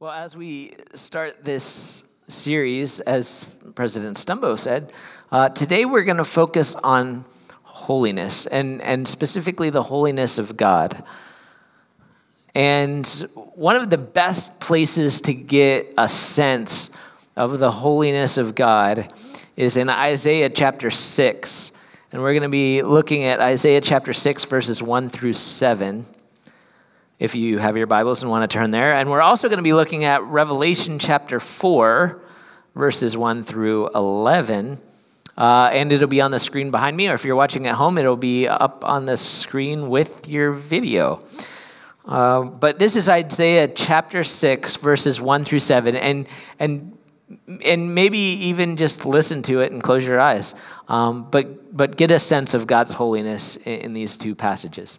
Well, as we start this series, as President Stumbo said, uh, today we're going to focus on holiness and, and specifically the holiness of God. And one of the best places to get a sense of the holiness of God is in Isaiah chapter 6. And we're going to be looking at Isaiah chapter 6, verses 1 through 7 if you have your Bibles and want to turn there. And we're also going to be looking at Revelation chapter 4, verses 1 through 11. Uh, and it'll be on the screen behind me, or if you're watching at home, it'll be up on the screen with your video. Uh, but this is Isaiah chapter 6, verses 1 through 7. And, and, and maybe even just listen to it and close your eyes. Um, but, but get a sense of God's holiness in, in these two passages.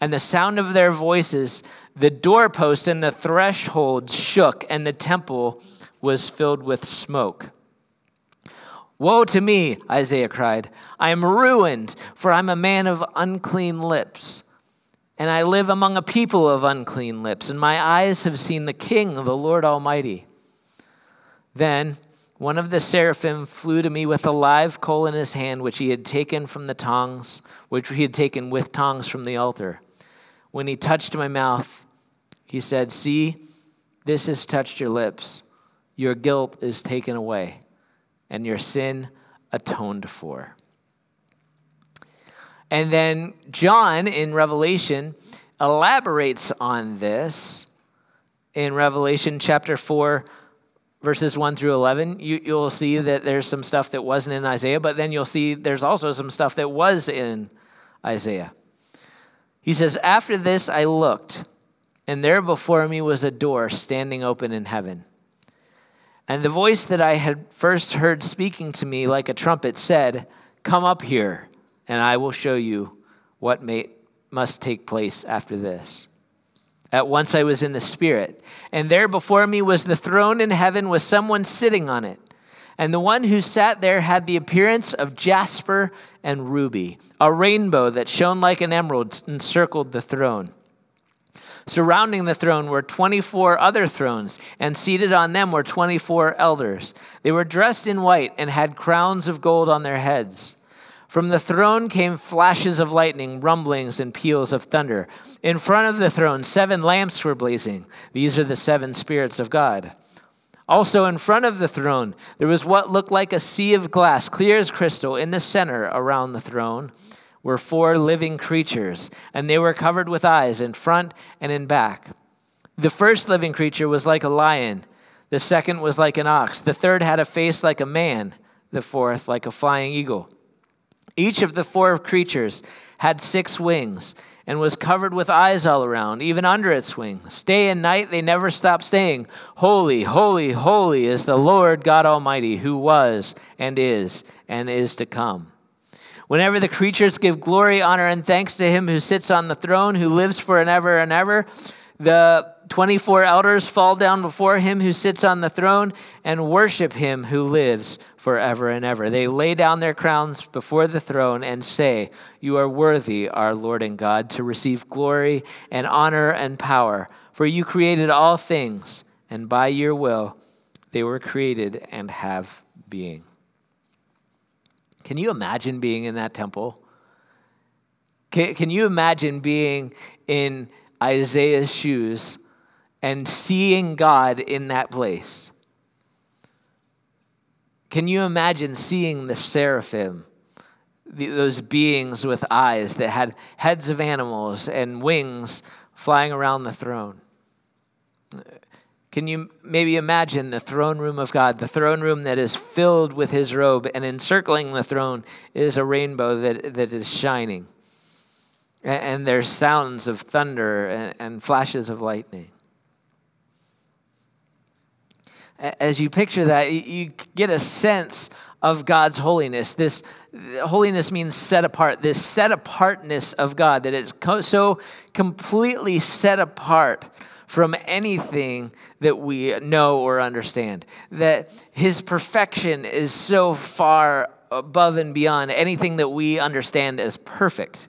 and the sound of their voices, the doorposts and the thresholds shook, and the temple was filled with smoke. Woe to me, Isaiah cried. I am ruined, for I'm a man of unclean lips, and I live among a people of unclean lips, and my eyes have seen the King, of the Lord Almighty. Then one of the seraphim flew to me with a live coal in his hand, which he had taken from the tongs, which he had taken with tongs from the altar. When he touched my mouth, he said, See, this has touched your lips. Your guilt is taken away, and your sin atoned for. And then John in Revelation elaborates on this in Revelation chapter 4, verses 1 through 11. You, you'll see that there's some stuff that wasn't in Isaiah, but then you'll see there's also some stuff that was in Isaiah. He says, After this I looked, and there before me was a door standing open in heaven. And the voice that I had first heard speaking to me like a trumpet said, Come up here, and I will show you what may, must take place after this. At once I was in the Spirit, and there before me was the throne in heaven with someone sitting on it. And the one who sat there had the appearance of jasper and ruby. A rainbow that shone like an emerald encircled the throne. Surrounding the throne were 24 other thrones, and seated on them were 24 elders. They were dressed in white and had crowns of gold on their heads. From the throne came flashes of lightning, rumblings, and peals of thunder. In front of the throne, seven lamps were blazing. These are the seven spirits of God. Also, in front of the throne, there was what looked like a sea of glass, clear as crystal. In the center around the throne were four living creatures, and they were covered with eyes in front and in back. The first living creature was like a lion, the second was like an ox, the third had a face like a man, the fourth like a flying eagle. Each of the four creatures had six wings and was covered with eyes all around, even under its wings. Day and night they never stopped saying, Holy, holy, holy is the Lord God Almighty, who was and is and is to come. Whenever the creatures give glory, honor, and thanks to him who sits on the throne, who lives for and ever and ever, the 24 elders fall down before him who sits on the throne and worship him who lives forever and ever. They lay down their crowns before the throne and say, You are worthy, our Lord and God, to receive glory and honor and power, for you created all things, and by your will they were created and have being. Can you imagine being in that temple? Can, can you imagine being in Isaiah's shoes and seeing God in that place. Can you imagine seeing the seraphim, those beings with eyes that had heads of animals and wings flying around the throne? Can you maybe imagine the throne room of God, the throne room that is filled with his robe, and encircling the throne is a rainbow that, that is shining? And, there's sounds of thunder and, and flashes of lightning. as you picture that, you get a sense of God's holiness. This holiness means set apart, this set apartness of God, that it's so completely set apart from anything that we know or understand. That his perfection is so far above and beyond anything that we understand as perfect.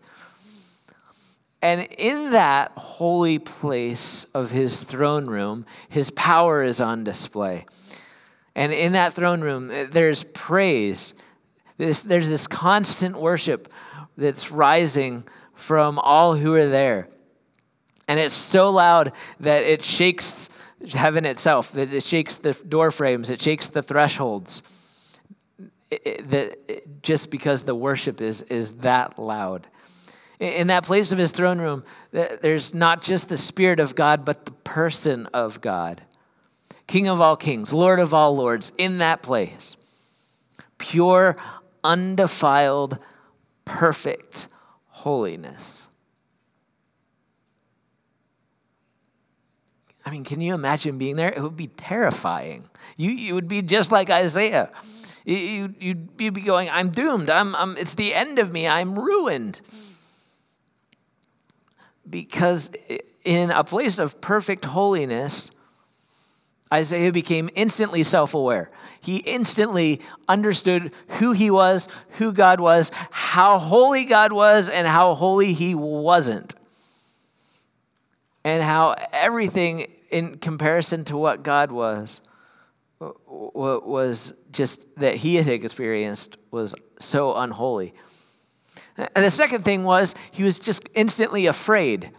And in that holy place of his throne room, his power is on display. And in that throne room, eh, there's praise. There's, this constant worship that's rising from all who are there. And it's so loud that it shakes heaven itself, that it shakes the door frames, it shakes the thresholds. It, it, that eh, just because the worship is, is that loud. In that place of his throne room, there's not just the Spirit of God, but the person of God. King of all kings, Lord of all lords, in that place. Pure, undefiled, perfect holiness. I mean, can you imagine being there? It would be terrifying. You, you would be just like Isaiah. You, you'd, you'd be going, I'm doomed. I'm, I'm, it's the end of me. I'm ruined. Because in a place of perfect holiness, Isaiah became instantly self aware. He instantly understood who he was, who God was, how holy God was, and how holy he wasn't and how everything in comparison to what God was was just that he had experienced was so unholy. And the second thing was he was just instantly afraid.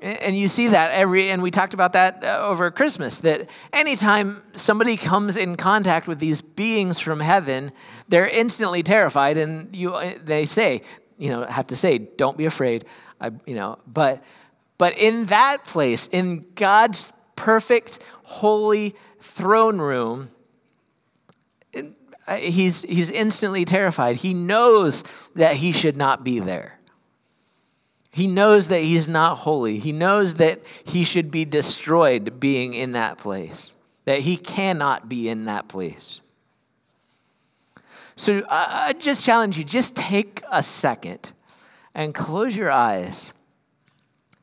And you see that every, and we talked about that uh, over Christmas, that anytime somebody comes in contact with these beings from heaven, they're instantly terrified. And you, uh, they say, you know, have to say, don't be afraid. I, you know, but but in that place, in God's perfect, holy throne room, Uh, he's, he's instantly terrified. He knows that he should not be there. He knows that he's not holy. He knows that he should be destroyed being in that place, that he cannot be in that place. So I just challenge you just take a second and close your eyes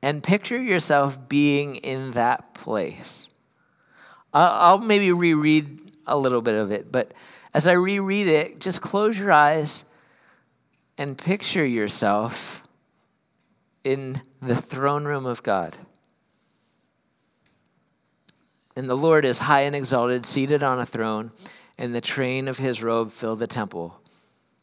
and picture yourself being in that place. I'll maybe reread a little bit of it, but as I reread it, just close your eyes and picture yourself in the throne room of God. And the Lord is high and exalted, seated on a throne, and the train of his robe filled the temple.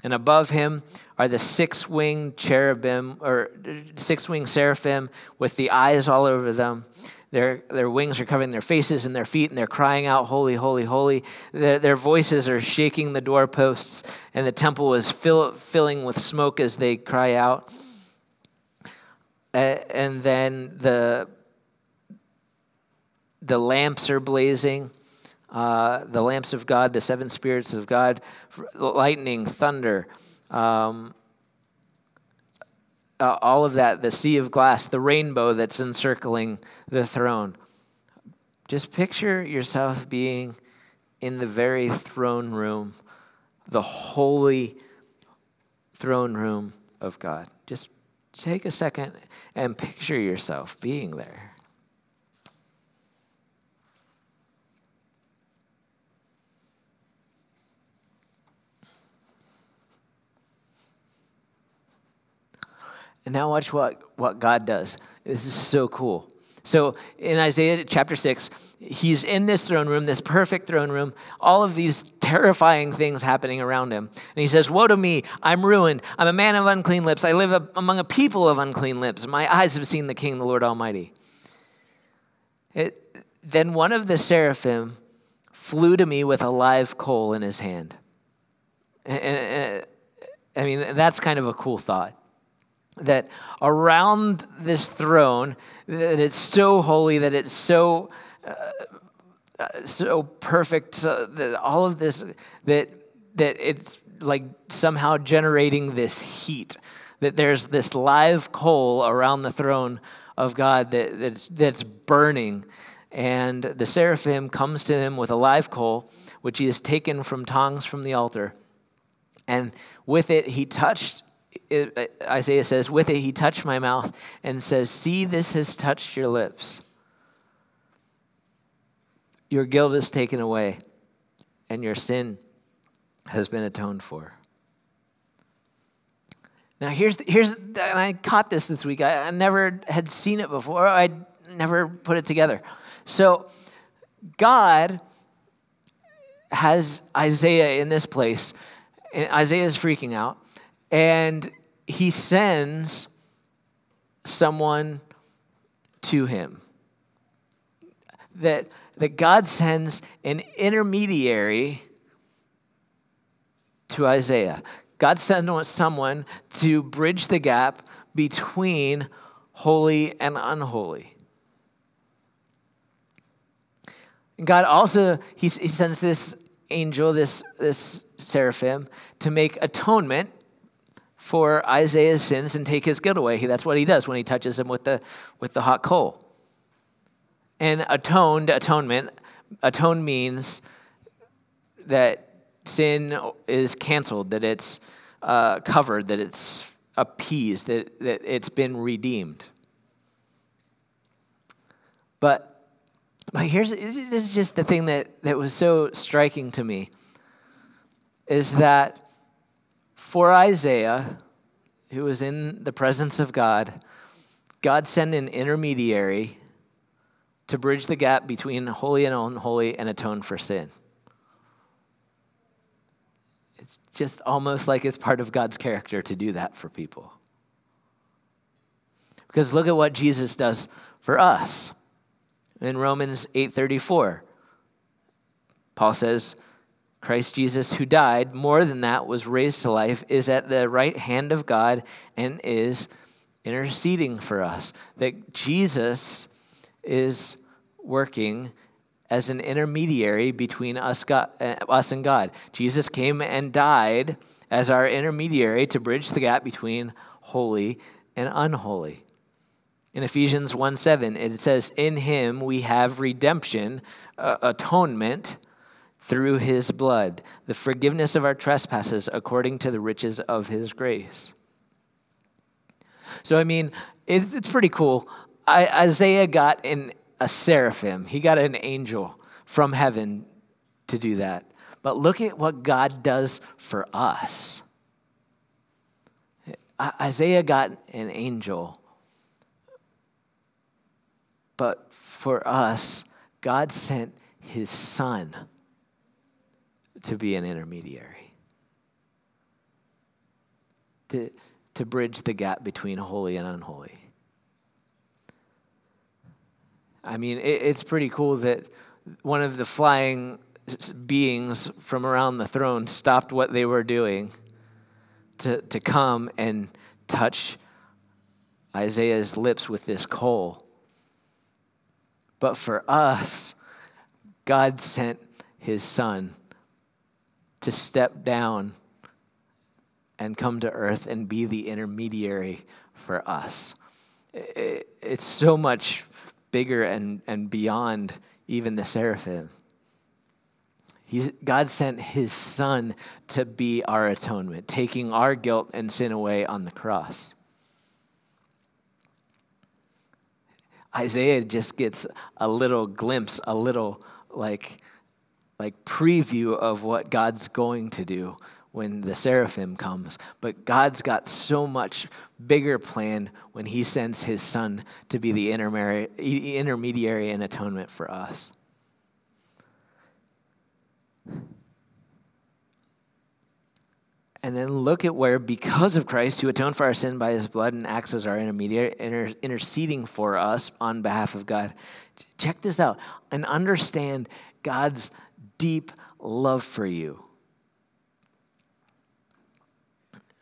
And above him are the six winged cherubim, or six winged seraphim with the eyes all over them. Their, their wings are covering their faces and their feet, and they're crying out, Holy, holy, holy. Their, their voices are shaking the doorposts, and the temple is fill, filling with smoke as they cry out. And then the, the lamps are blazing uh, the lamps of God, the seven spirits of God, lightning, thunder, um, uh, all of that, the sea of glass, the rainbow that's encircling the throne. Just picture yourself being in the very throne room, the holy throne room of God. Just take a second and picture yourself being there. And now watch what, what God does. This is so cool. So in Isaiah chapter 6, he's in this throne room, this perfect throne room, all of these terrifying things happening around him. And he says, Woe to me, I'm ruined. I'm a man of unclean lips. I live among a people of unclean lips. My eyes have seen the King, the Lord Almighty. It, then one of the seraphim flew to me with a live coal in his hand. And, and, I mean, that's kind of a cool thought that around this throne, that it's so holy, that it's so uh, uh, so perfect, that all of this, that that it's like somehow generating this heat. That there's this live coal around the throne of God that, that's that's burning, And the seraphim comes to him with a live coal, which he has taken from tongs from the altar. And with it, he touched, Isaiah says, with it, he touched my mouth and says, See, this has touched your lips. Your guilt is taken away, and your sin has been atoned for. Now, here's, here's and I caught this this week. I, I never had seen it before, I never put it together. So, God has Isaiah in this place, and Isaiah is freaking out, and he sends someone to him. That, that God sends an intermediary to Isaiah. God sent someone to bridge the gap between holy and unholy. God also, he, he sends this angel, this, this seraphim, to make atonement for Isaiah's sins and take his guilt away. That's what he does when he touches him with the, with the hot coal. And atoned, atonement, atone means that sin is canceled, that it's uh, covered, that it's appeased, that, that it's been redeemed. But, but here's this is just the thing that, that was so striking to me is that for Isaiah, who was in the presence of God, God sent an intermediary to bridge the gap between holy and unholy and atone for sin. It's just almost like it's part of God's character to do that for people. Because look at what Jesus does for us. In Romans 8:34, Paul says, Christ Jesus, who died, more than that, was raised to life, is at the right hand of God and is interceding for us. That Jesus is working as an intermediary between us, God, uh, us and God. Jesus came and died as our intermediary to bridge the gap between holy and unholy. In Ephesians 1 7, it says, In him we have redemption, uh, atonement through his blood, the forgiveness of our trespasses according to the riches of his grace. So, I mean, it's, pretty cool. Isaiah got an a seraphim, he got an angel from heaven to do that. But look at what God does for us. Isaiah got an angel, but for us, God sent his son to be an intermediary, to, to bridge the gap between holy and unholy. I mean, it, it's pretty cool that one of the flying beings from around the throne stopped what they were doing to, to come and touch Isaiah's lips with this coal. But for us, God sent his son to step down and come to earth and be the intermediary for us. It's so much bigger and, and beyond even the seraphim. He's, God sent his son to be our atonement, taking our guilt and sin away on the cross. Isaiah just gets a little glimpse, a little like, like preview of what God's going to do when the seraphim comes. But God's got so much bigger plan when he sends his son to be the intermediary and atonement for us. And then look at where, because of Christ, who atoned for our sin by his blood and acts as our intermediary, inter- interceding for us on behalf of God. Check this out and understand God's deep love for you.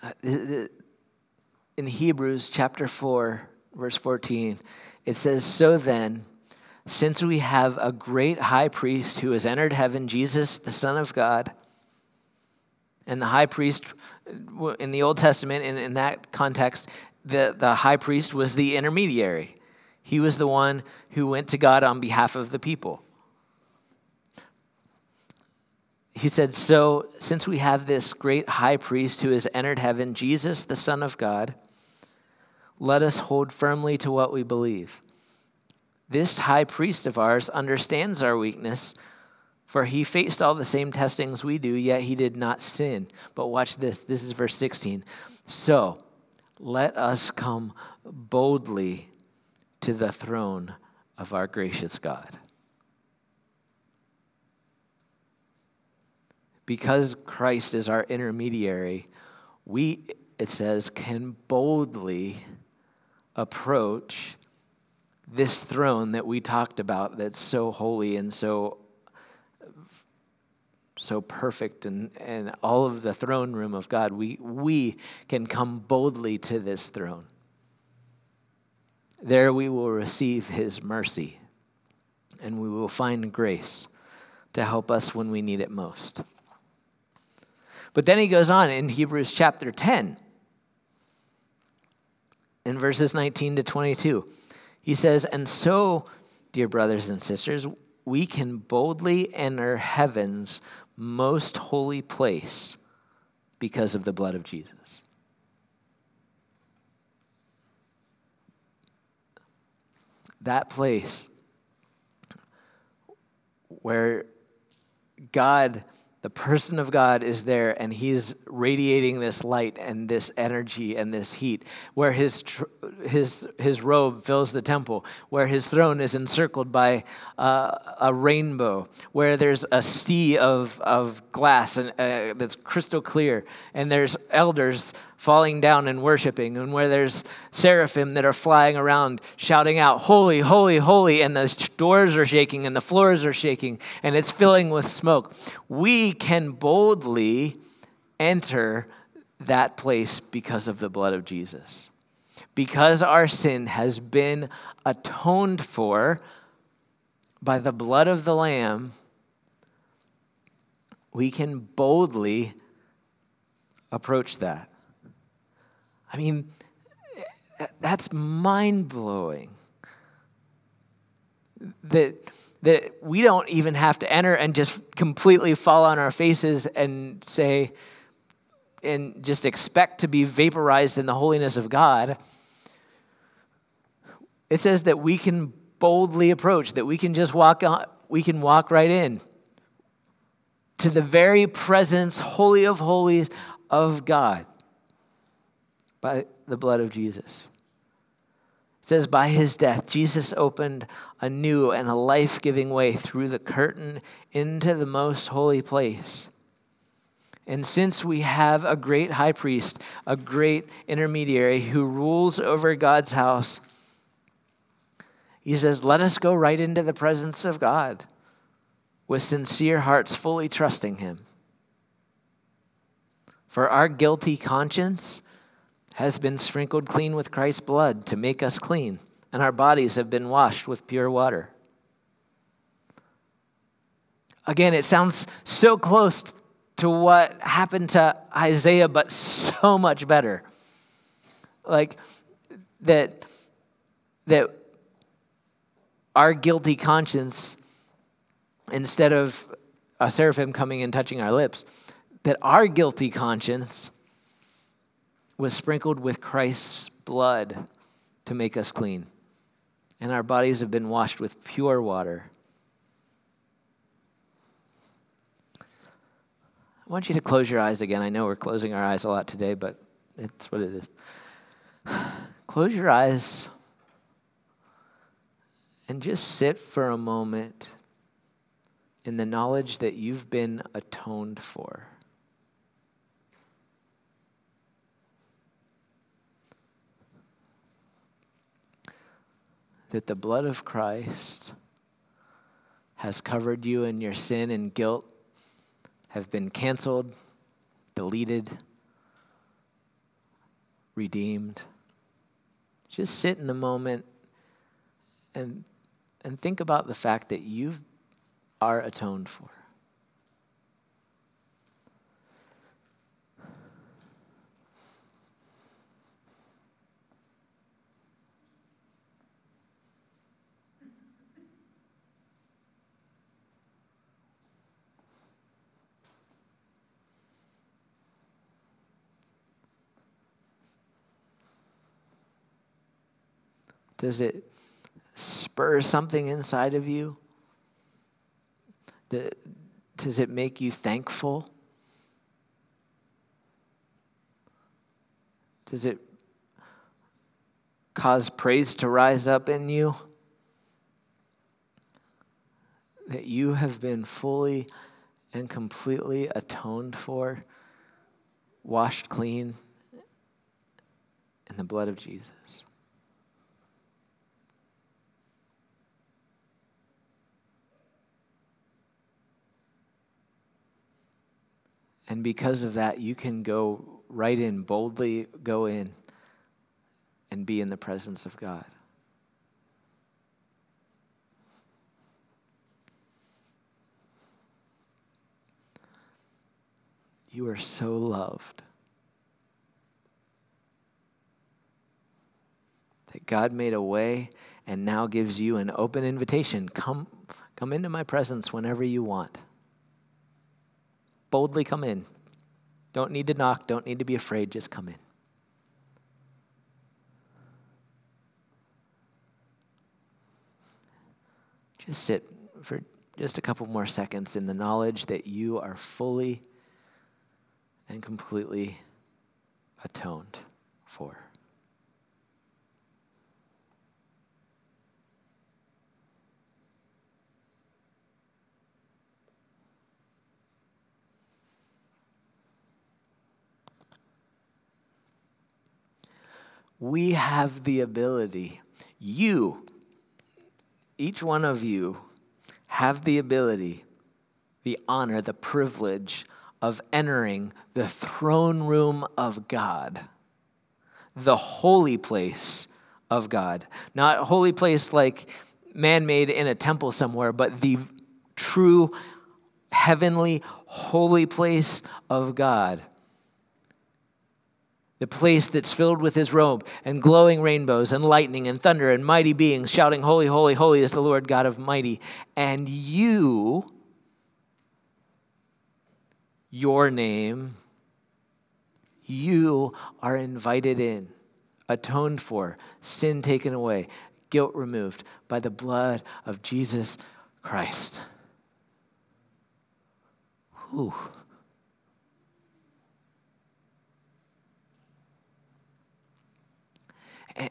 Uh, in Hebrews chapter 4, verse 14, it says, So then, since we have a great high priest who has entered heaven, Jesus, the Son of God, and the high priest in the Old Testament, in, in that context, the, the high priest was the intermediary. He was the one who went to God on behalf of the people. He said, So, since we have this great high priest who has entered heaven, Jesus, the Son of God, let us hold firmly to what we believe. This high priest of ours understands our weakness, for he faced all the same testings we do, yet he did not sin. But watch this this is verse 16. So let us come boldly to the throne of our gracious God. Because Christ is our intermediary, we, it says, can boldly approach this throne that we talked about that's so holy and so so perfect and, and all of the throne room of God, we, we can come boldly to this throne. There we will receive his mercy and we will find grace to help us when we need it most. But then he goes on in Hebrews chapter 10, in verses 19 to 22. He says, And so, dear brothers and sisters, we can boldly enter heaven's most holy place because of the blood of Jesus. That place where God the person of God is there and he's radiating this light and this energy and this heat, where his, tr- his, his robe fills the temple, where his throne is encircled by uh, a rainbow, where there's a sea of, of glass and, uh, that's crystal clear, and there's elders falling down and worshiping, and where there's seraphim that are flying around shouting out, Holy, holy, holy, and the doors are shaking and the floors are shaking and it's filling with smoke. We can boldly enter that place because of the blood of Jesus. Because our sin has been atoned for by the blood of the Lamb, we can boldly approach that. I mean, that's mind blowing. That, that we don't even have to enter and just completely fall on our faces and say, and just expect to be vaporized in the holiness of God. It says that we can boldly approach, that we can just walk on, we can walk right in to the very presence, holy of holies, of God by the blood of Jesus. It says, by his death, Jesus opened a new and a life giving way through the curtain into the most holy place. And since we have a great high priest, a great intermediary who rules over God's house, he says, let us go right into the presence of God with sincere hearts, fully trusting him. For our guilty conscience has been sprinkled clean with Christ's blood to make us clean, and our bodies have been washed with pure water. Again, it sounds so close to what happened to Isaiah, but so much better. Like that, that our guilty conscience, instead of a seraphim coming and touching our lips, that our guilty conscience was sprinkled with Christ's blood to make us clean. And our bodies have been washed with pure water. I want you to close your eyes again. I know we're closing our eyes a lot today, but it's what it is. close your eyes and just sit for a moment in the knowledge that you've been atoned for. That the blood of Christ has covered you and your sin and guilt have been canceled, deleted, redeemed. Just sit in the moment and, and think about the fact that you are atoned for. Does it spur something inside of you? Does it make you thankful? Does it cause praise to rise up in you? That you have been fully and completely atoned for, washed clean in the blood of Jesus. And because of that, you can go right in, boldly go in and be in the presence of God. You are so loved that God made a way and now gives you an open invitation. Come, come into my presence whenever you want. Boldly come in. Don't need to knock, don't need to be afraid, just come in. Just sit for just a couple more seconds in the knowledge that you are fully and completely atoned for. We have the ability, you, each one of you, have the ability, the honor, the privilege of entering the throne room of God, the holy place of God. Not holy place like man made in a temple somewhere, but the true heavenly holy place of God the place that's filled with his robe and glowing rainbows and lightning and thunder and mighty beings shouting, Holy, holy, holy is the Lord God of mighty. And you, your name, you are invited in, atoned for, sin taken away, guilt removed by the blood of Jesus Christ. Whew.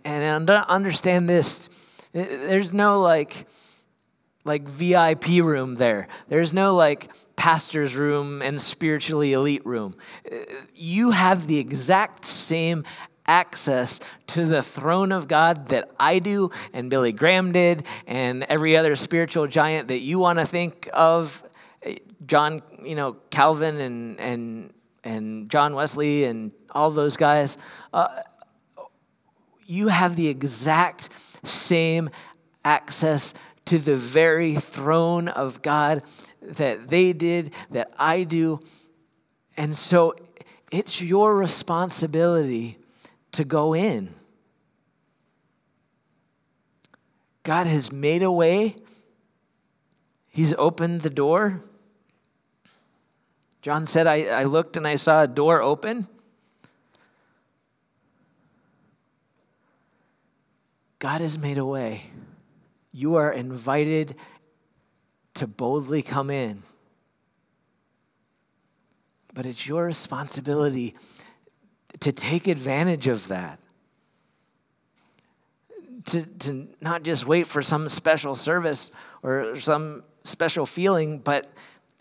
And understand this. There's no like like vip room there. There's no like pastor's room and spiritually elite room. You have the exact same access to the throne of God that I do and Billy Graham did and every other spiritual giant that you want to think of. John you know Calvin and and and John Wesley and all those guys. Uh, you have the exact same access to the very throne of God that they did, that I do. And so it's your responsibility to go in. God has made a way, He's opened the door. John said, I, I looked and I saw a door open. God has made a way. You are invited to boldly come in. But it's your responsibility to take advantage of that. To, to not just wait for some special service or some special feeling, but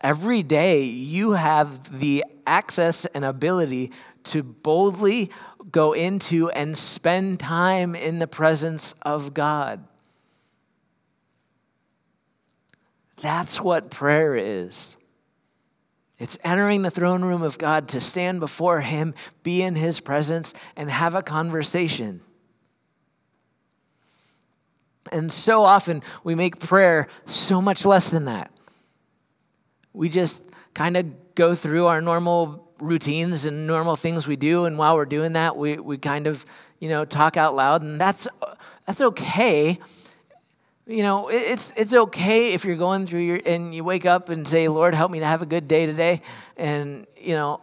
every day you have the access and ability to boldly go into and spend time in the presence of God. That's what prayer is. It's entering the throne room of God to stand before Him, be in His presence, and have a conversation. And so often we make prayer so much less than that. We just kind of go through our normal routines and normal things we do and while we're doing that we, we kind of you know talk out loud and that's that's okay. You know it's it's okay if you're going through your and you wake up and say lord help me to have a good day today and you know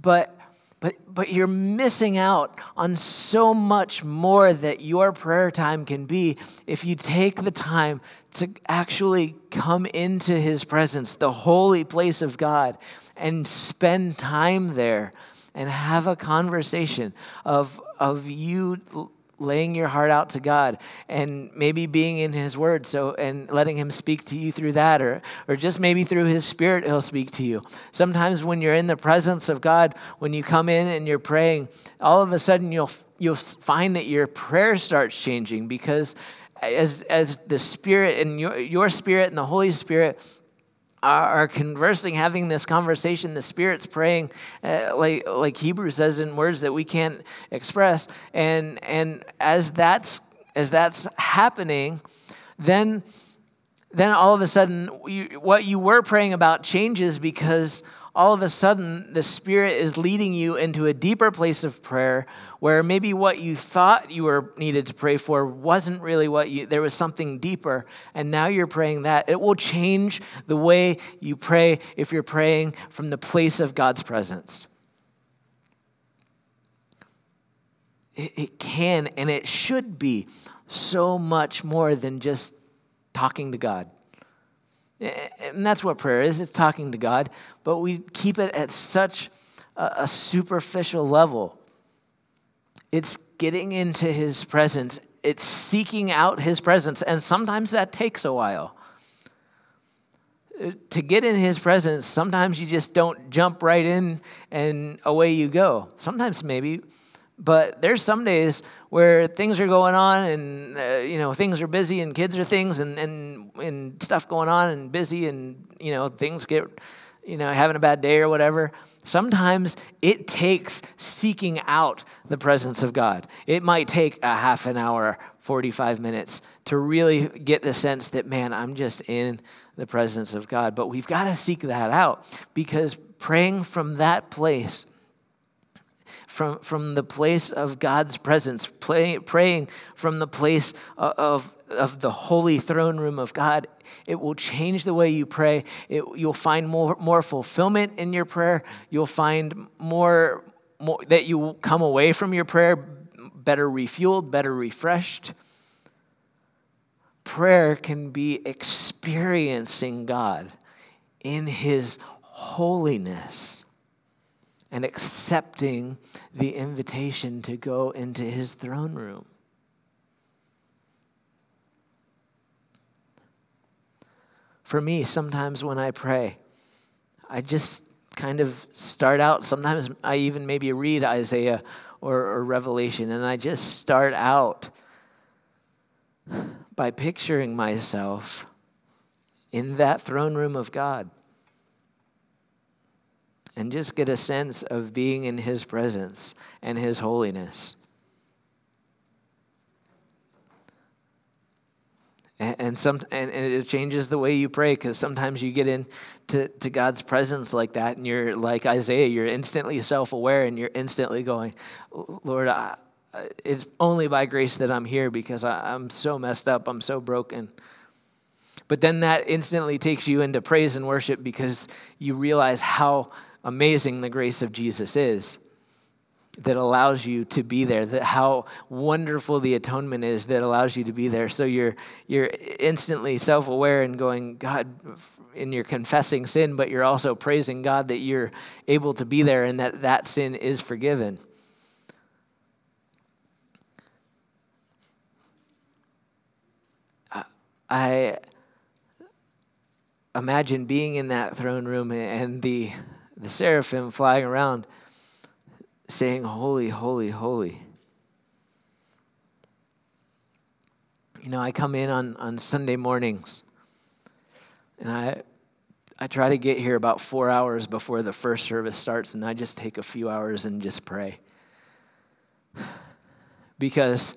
but But, but you're missing out on so much more that your prayer time can be if you take the time to actually come into his presence, the holy place of God, and spend time there and have a conversation of, of you laying your heart out to God and maybe being in his word so and letting him speak to you through that or or just maybe through his spirit he'll speak to you. Sometimes when you're in the presence of God, when you come in and you're praying, all of a sudden you'll you'll find that your prayer starts changing because as as the spirit and your your spirit and the Holy Spirit are conversing, having this conversation. The Spirit's praying, uh, like like Hebrews says in words that we can't express. And and as that's as that's happening, then then all of a sudden, you, what you were praying about changes because all of a sudden the Spirit is leading you into a deeper place of prayer where maybe what you thought you were needed to pray for wasn't really what you, there was something deeper, and now you're praying that. It will change the way you pray if you're praying from the place of God's presence. It, it can and it should be so much more than just talking to God. And that's what prayer is it's talking to God, but we keep it at such a, a superficial level. It's getting into His presence, it's seeking out His presence, and sometimes that takes a while. To get in His presence, sometimes you just don't jump right in and away you go. Sometimes maybe but there's some days where things are going on and uh, you know things are busy and kids are things and, and and stuff going on and busy and you know things get you know having a bad day or whatever sometimes it takes seeking out the presence of god. It might take a half an hour 45 minutes to really get the sense that man i'm just in the presence of god. But we've got to seek that out because praying from that place from, from the place of God's presence, play, praying from the place of, of the holy throne room of God. It will change the way you pray. It, you'll find more, more fulfillment in your prayer. You'll find more, more that you come away from your prayer better refueled, better refreshed. Prayer can be experiencing God in His holiness and accepting the invitation to go into his throne room. For me, sometimes when I pray, I just kind of start out. Sometimes I even maybe read Isaiah or, or Revelation, and I just start out by picturing myself in that throne room of God and just get a sense of being in His presence and His holiness. And, some, and, it changes the way you pray because sometimes you get into to God's presence like that, and you're like Isaiah, you're instantly self aware and you're instantly going, Lord, I, it's only by grace that I'm here because I, I'm so messed up, I'm so broken. But then that instantly takes you into praise and worship because you realize how amazing the grace of Jesus is that allows you to be there that how wonderful the atonement is that allows you to be there. So you're you're instantly self-aware and going god and you're confessing sin but you're also praising god that you're able to be there and that that sin is forgiven. I imagine being in that throne room and the the seraphim flying around saying, Holy, holy, holy. You know, I come in on, on Sunday mornings and I, I try to get here about four hours before the first service starts, and I just take a few hours and just pray. Because,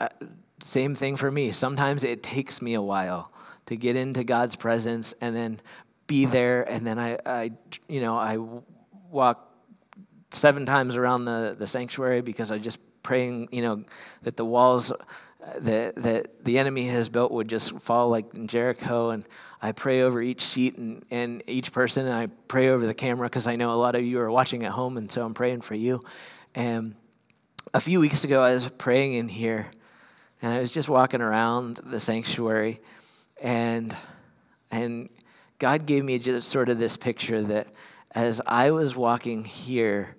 uh, same thing for me. Sometimes it takes me a while to get into God's presence and then be there, and then I, I you know, I walk seven times around the, the sanctuary because I just praying, you know, that the walls that, that the enemy has built would just fall like in Jericho. And I pray over each seat and, and each person, and I pray over the camera because I know a lot of you are watching at home, and so I'm praying for you. And a few weeks ago, I was praying in here, and I was just walking around the sanctuary, and and God gave me just sort of this picture that as I was walking here,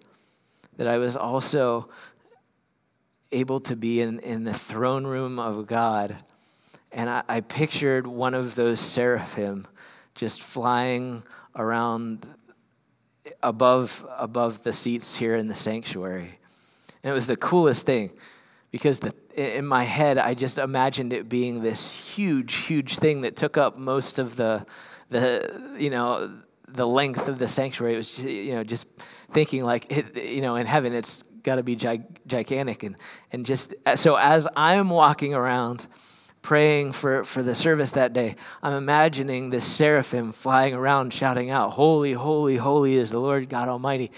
that I was also able to be in, in the throne room of God. And I, I pictured one of those seraphim just flying around above, above the seats here in the sanctuary. And it was the coolest thing because the, in my head, I just imagined it being this huge, huge thing that took up most of the, the you know, the length of the sanctuary. It was, just, you know, just thinking like, it, you know, in heaven, it's got to be gigantic. And, and just uh, so as I'm walking around praying for, for the service that day, I'm imagining this seraphim flying around shouting out, Holy, holy, holy is the Lord God Almighty.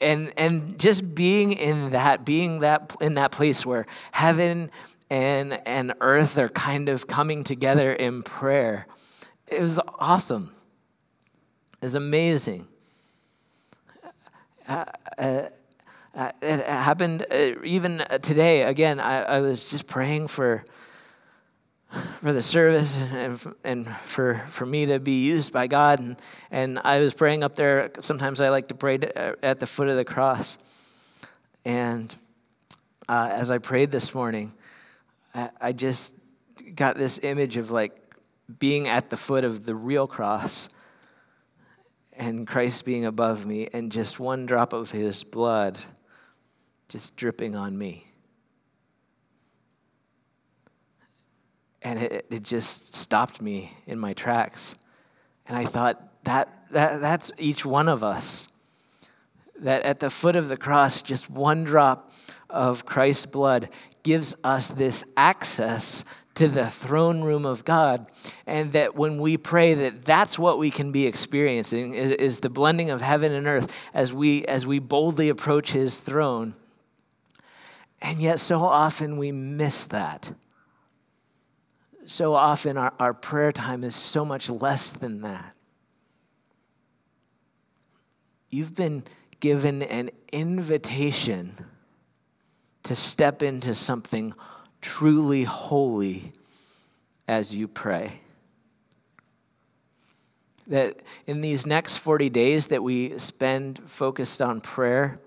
And, and just being in that, being that in that place where heaven and, and earth are kind of coming together in prayer. It was awesome. It was amazing. Uh, uh, uh, it happened uh, even today. Again, I, I, was just praying for for the service and, and for, for me to be used by God. And, and I was praying up there. Sometimes I like to pray at the foot of the cross. And as I prayed this morning, I, I just got this image of like being at the foot of the real cross and Christ being above me, and just one drop of his blood just dripping on me. And it, it just stopped me in my tracks. And I thought, that, that, that's each one of us. That at the foot of the cross, just one drop of Christ's blood gives us this access to the throne room of God. And that when we pray, that that's what we can be experiencing is, is the blending of heaven and earth as we, as we boldly approach his throne. And yet, so often we miss that. So often, our, our prayer time is so much less than that. You've been given an invitation to step into something truly holy as you pray. That in these next 40 days that we spend focused on prayer,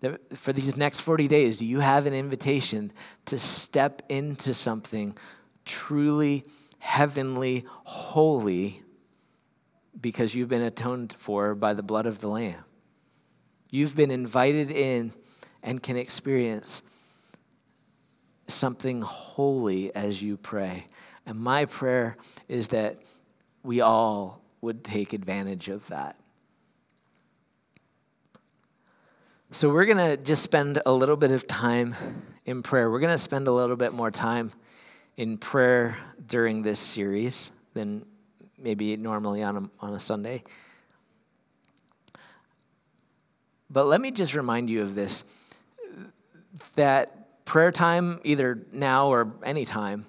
that for these next 40 days, you have an invitation to step into something truly heavenly, holy, because you've been atoned for by the blood of the Lamb. You've been invited in and can experience something holy as you pray. And my prayer is that we all would take advantage of that. So, we're going to just spend a little bit of time in prayer. We're going to spend a little bit more time in prayer during this series than maybe normally on a, on a Sunday. But let me just remind you of this that prayer time, either now or anytime,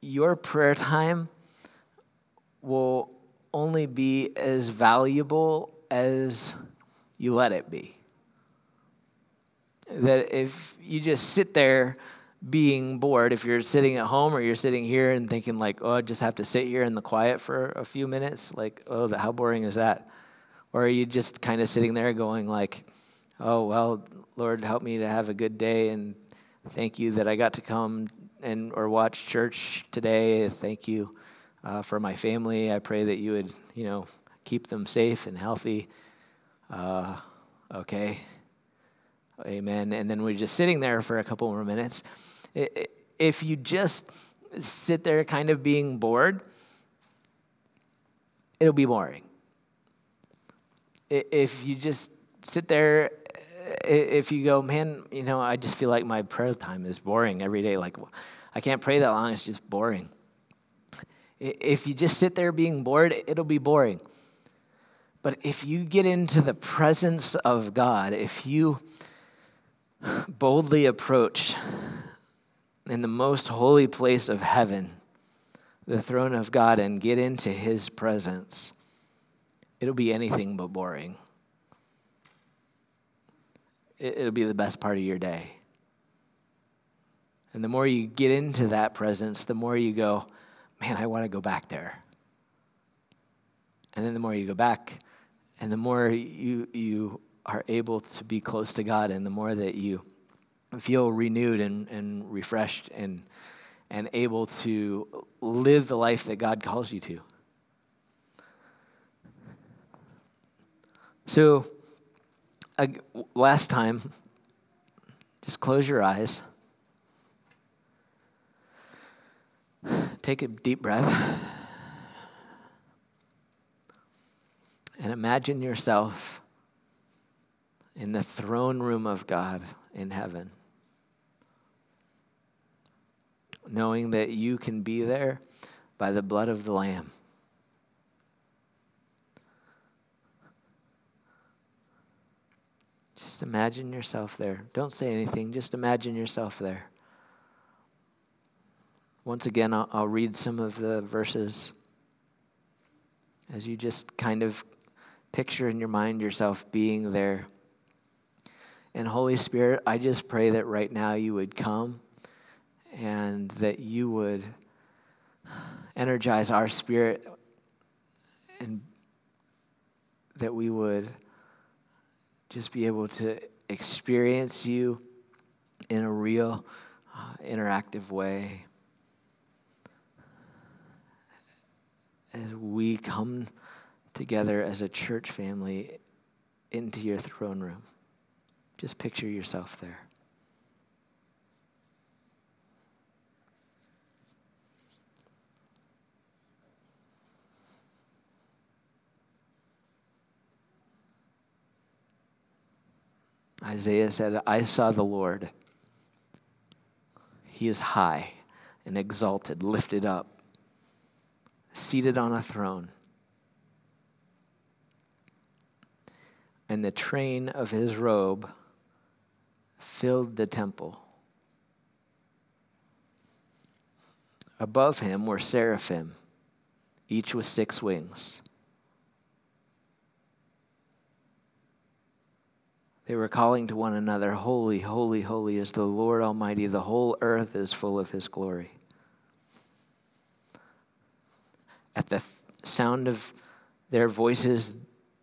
your prayer time will only be as valuable as you let it be. That if you just sit there being bored, if you're sitting at home or you're sitting here and thinking, like, oh, I just have to sit here in the quiet for a few minutes, like, oh, how boring is that? Or are you just kind of sitting there going, like, oh, well, Lord, help me to have a good day and thank you that I got to come and or watch church today. Thank you uh, for my family. I pray that you would, you know, keep them safe and healthy. Uh, okay. Amen. And then we're just sitting there for a couple more minutes. If you just sit there kind of being bored, it'll be boring. If you just sit there, if you go, man, you know, I just feel like my prayer time is boring every day. Like, I can't pray that long, it's just boring. If you just sit there being bored, it'll be boring. But if you get into the presence of God, if you boldly approach in the most holy place of heaven, the throne of God, and get into his presence, it'll be anything but boring. It'll be the best part of your day. And the more you get into that presence, the more you go, man, I want to go back there. And then the more you go back, and the more you, you are able to be close to God, and the more that you feel renewed and, and refreshed and, and able to live the life that God calls you to. So, uh, last time, just close your eyes. Take a deep breath. And imagine yourself in the throne room of God in heaven, knowing that you can be there by the blood of the Lamb. Just imagine yourself there. Don't say anything, just imagine yourself there. Once again, I'll, I'll read some of the verses as you just kind of picture in your mind yourself being there. And Holy Spirit, I just pray that right now you would come and that you would energize our spirit and that we would just be able to experience you in a real, uh, interactive way. As we come together as a church family into your throne room. Just picture yourself there. Isaiah said, I saw the Lord. He is high and exalted, lifted up, seated on a throne and the train of his robe filled the temple. Above him were seraphim, each with six wings. They were calling to one another, Holy, holy, holy is the Lord Almighty. The whole earth is full of his glory. At the sound of their voices,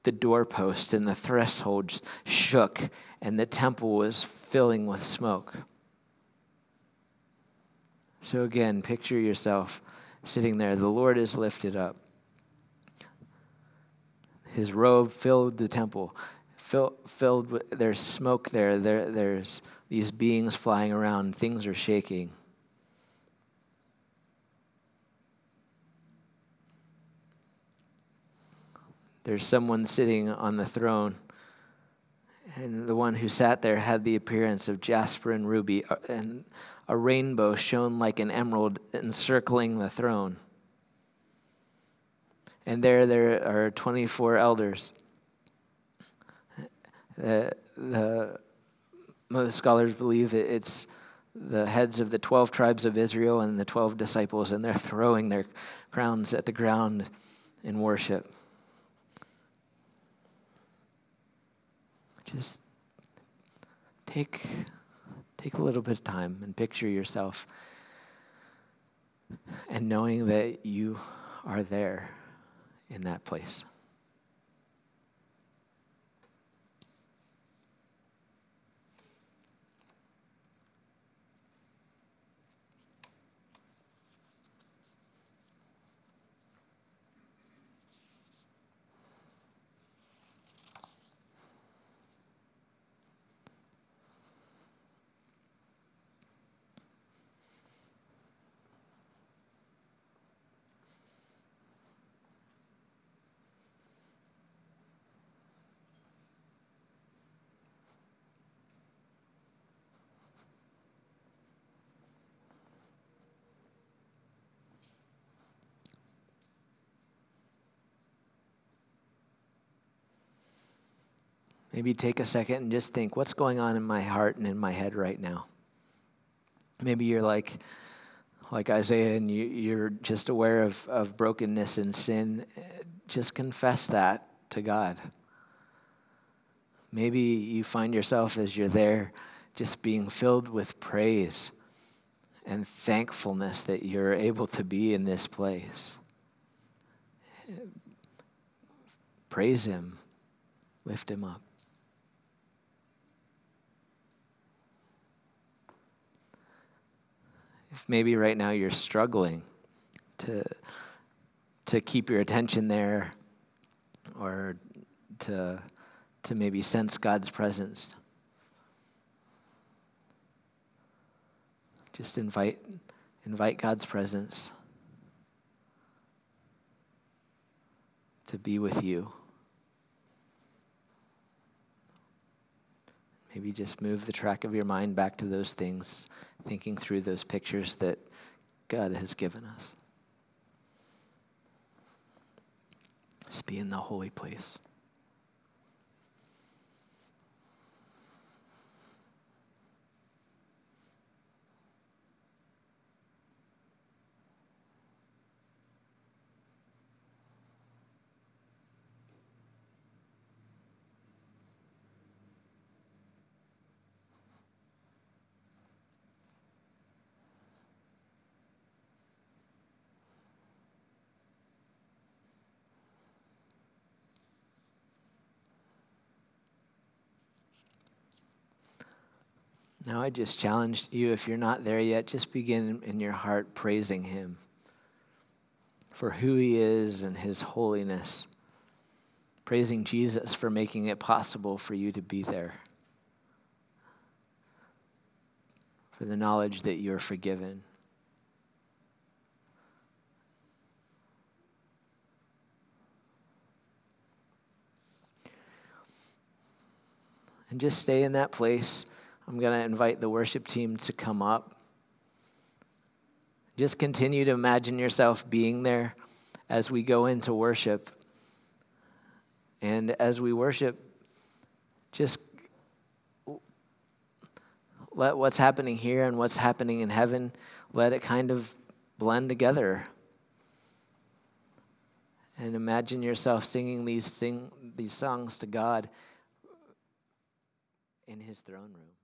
the doorposts and the thresholds shook, and the temple was filling with smoke. So, again, picture yourself sitting there. The Lord is lifted up. His robe filled the temple, fill, filled with, there's smoke there, there, there's these beings flying around, things are shaking. there's someone sitting on the throne. And the one who sat there had the appearance of jasper and ruby, uh, and a rainbow shone like an emerald encircling the throne. And there, there are 24 elders. The, the, most scholars believe it's the heads of the 12 tribes of Israel and the 12 disciples, and they're throwing their crowns at the ground in worship. just take, take a little bit of time and picture yourself and knowing that you are there in that place. Maybe take a second and just think what's going on in my heart and in my head right now? Maybe you're like, like Isaiah and you, you're just aware of, of brokenness and sin. Just confess that to God. Maybe you find yourself as you're there just being filled with praise and thankfulness that you're able to be in this place. Praise Him, lift Him up. If maybe right now you're struggling to, to keep your attention there or to, to maybe sense God's presence, just invite, invite God's presence to be with you. Maybe just move the track of your mind back to those things, thinking through those pictures that God has given us. Just be in the holy place. Now, I just challenge you, if you're not there yet, just begin in your heart praising Him for who He is and His holiness. Praising Jesus for making it possible for you to be there. For the knowledge that you're forgiven. And just stay in that place. I'm going to invite the worship team to come up. Just continue to imagine yourself being there as we go into worship. And as we worship, just let what's happening here and what's happening in heaven, let it kind of blend together. And imagine yourself singing these, sing, these songs to God in his throne room.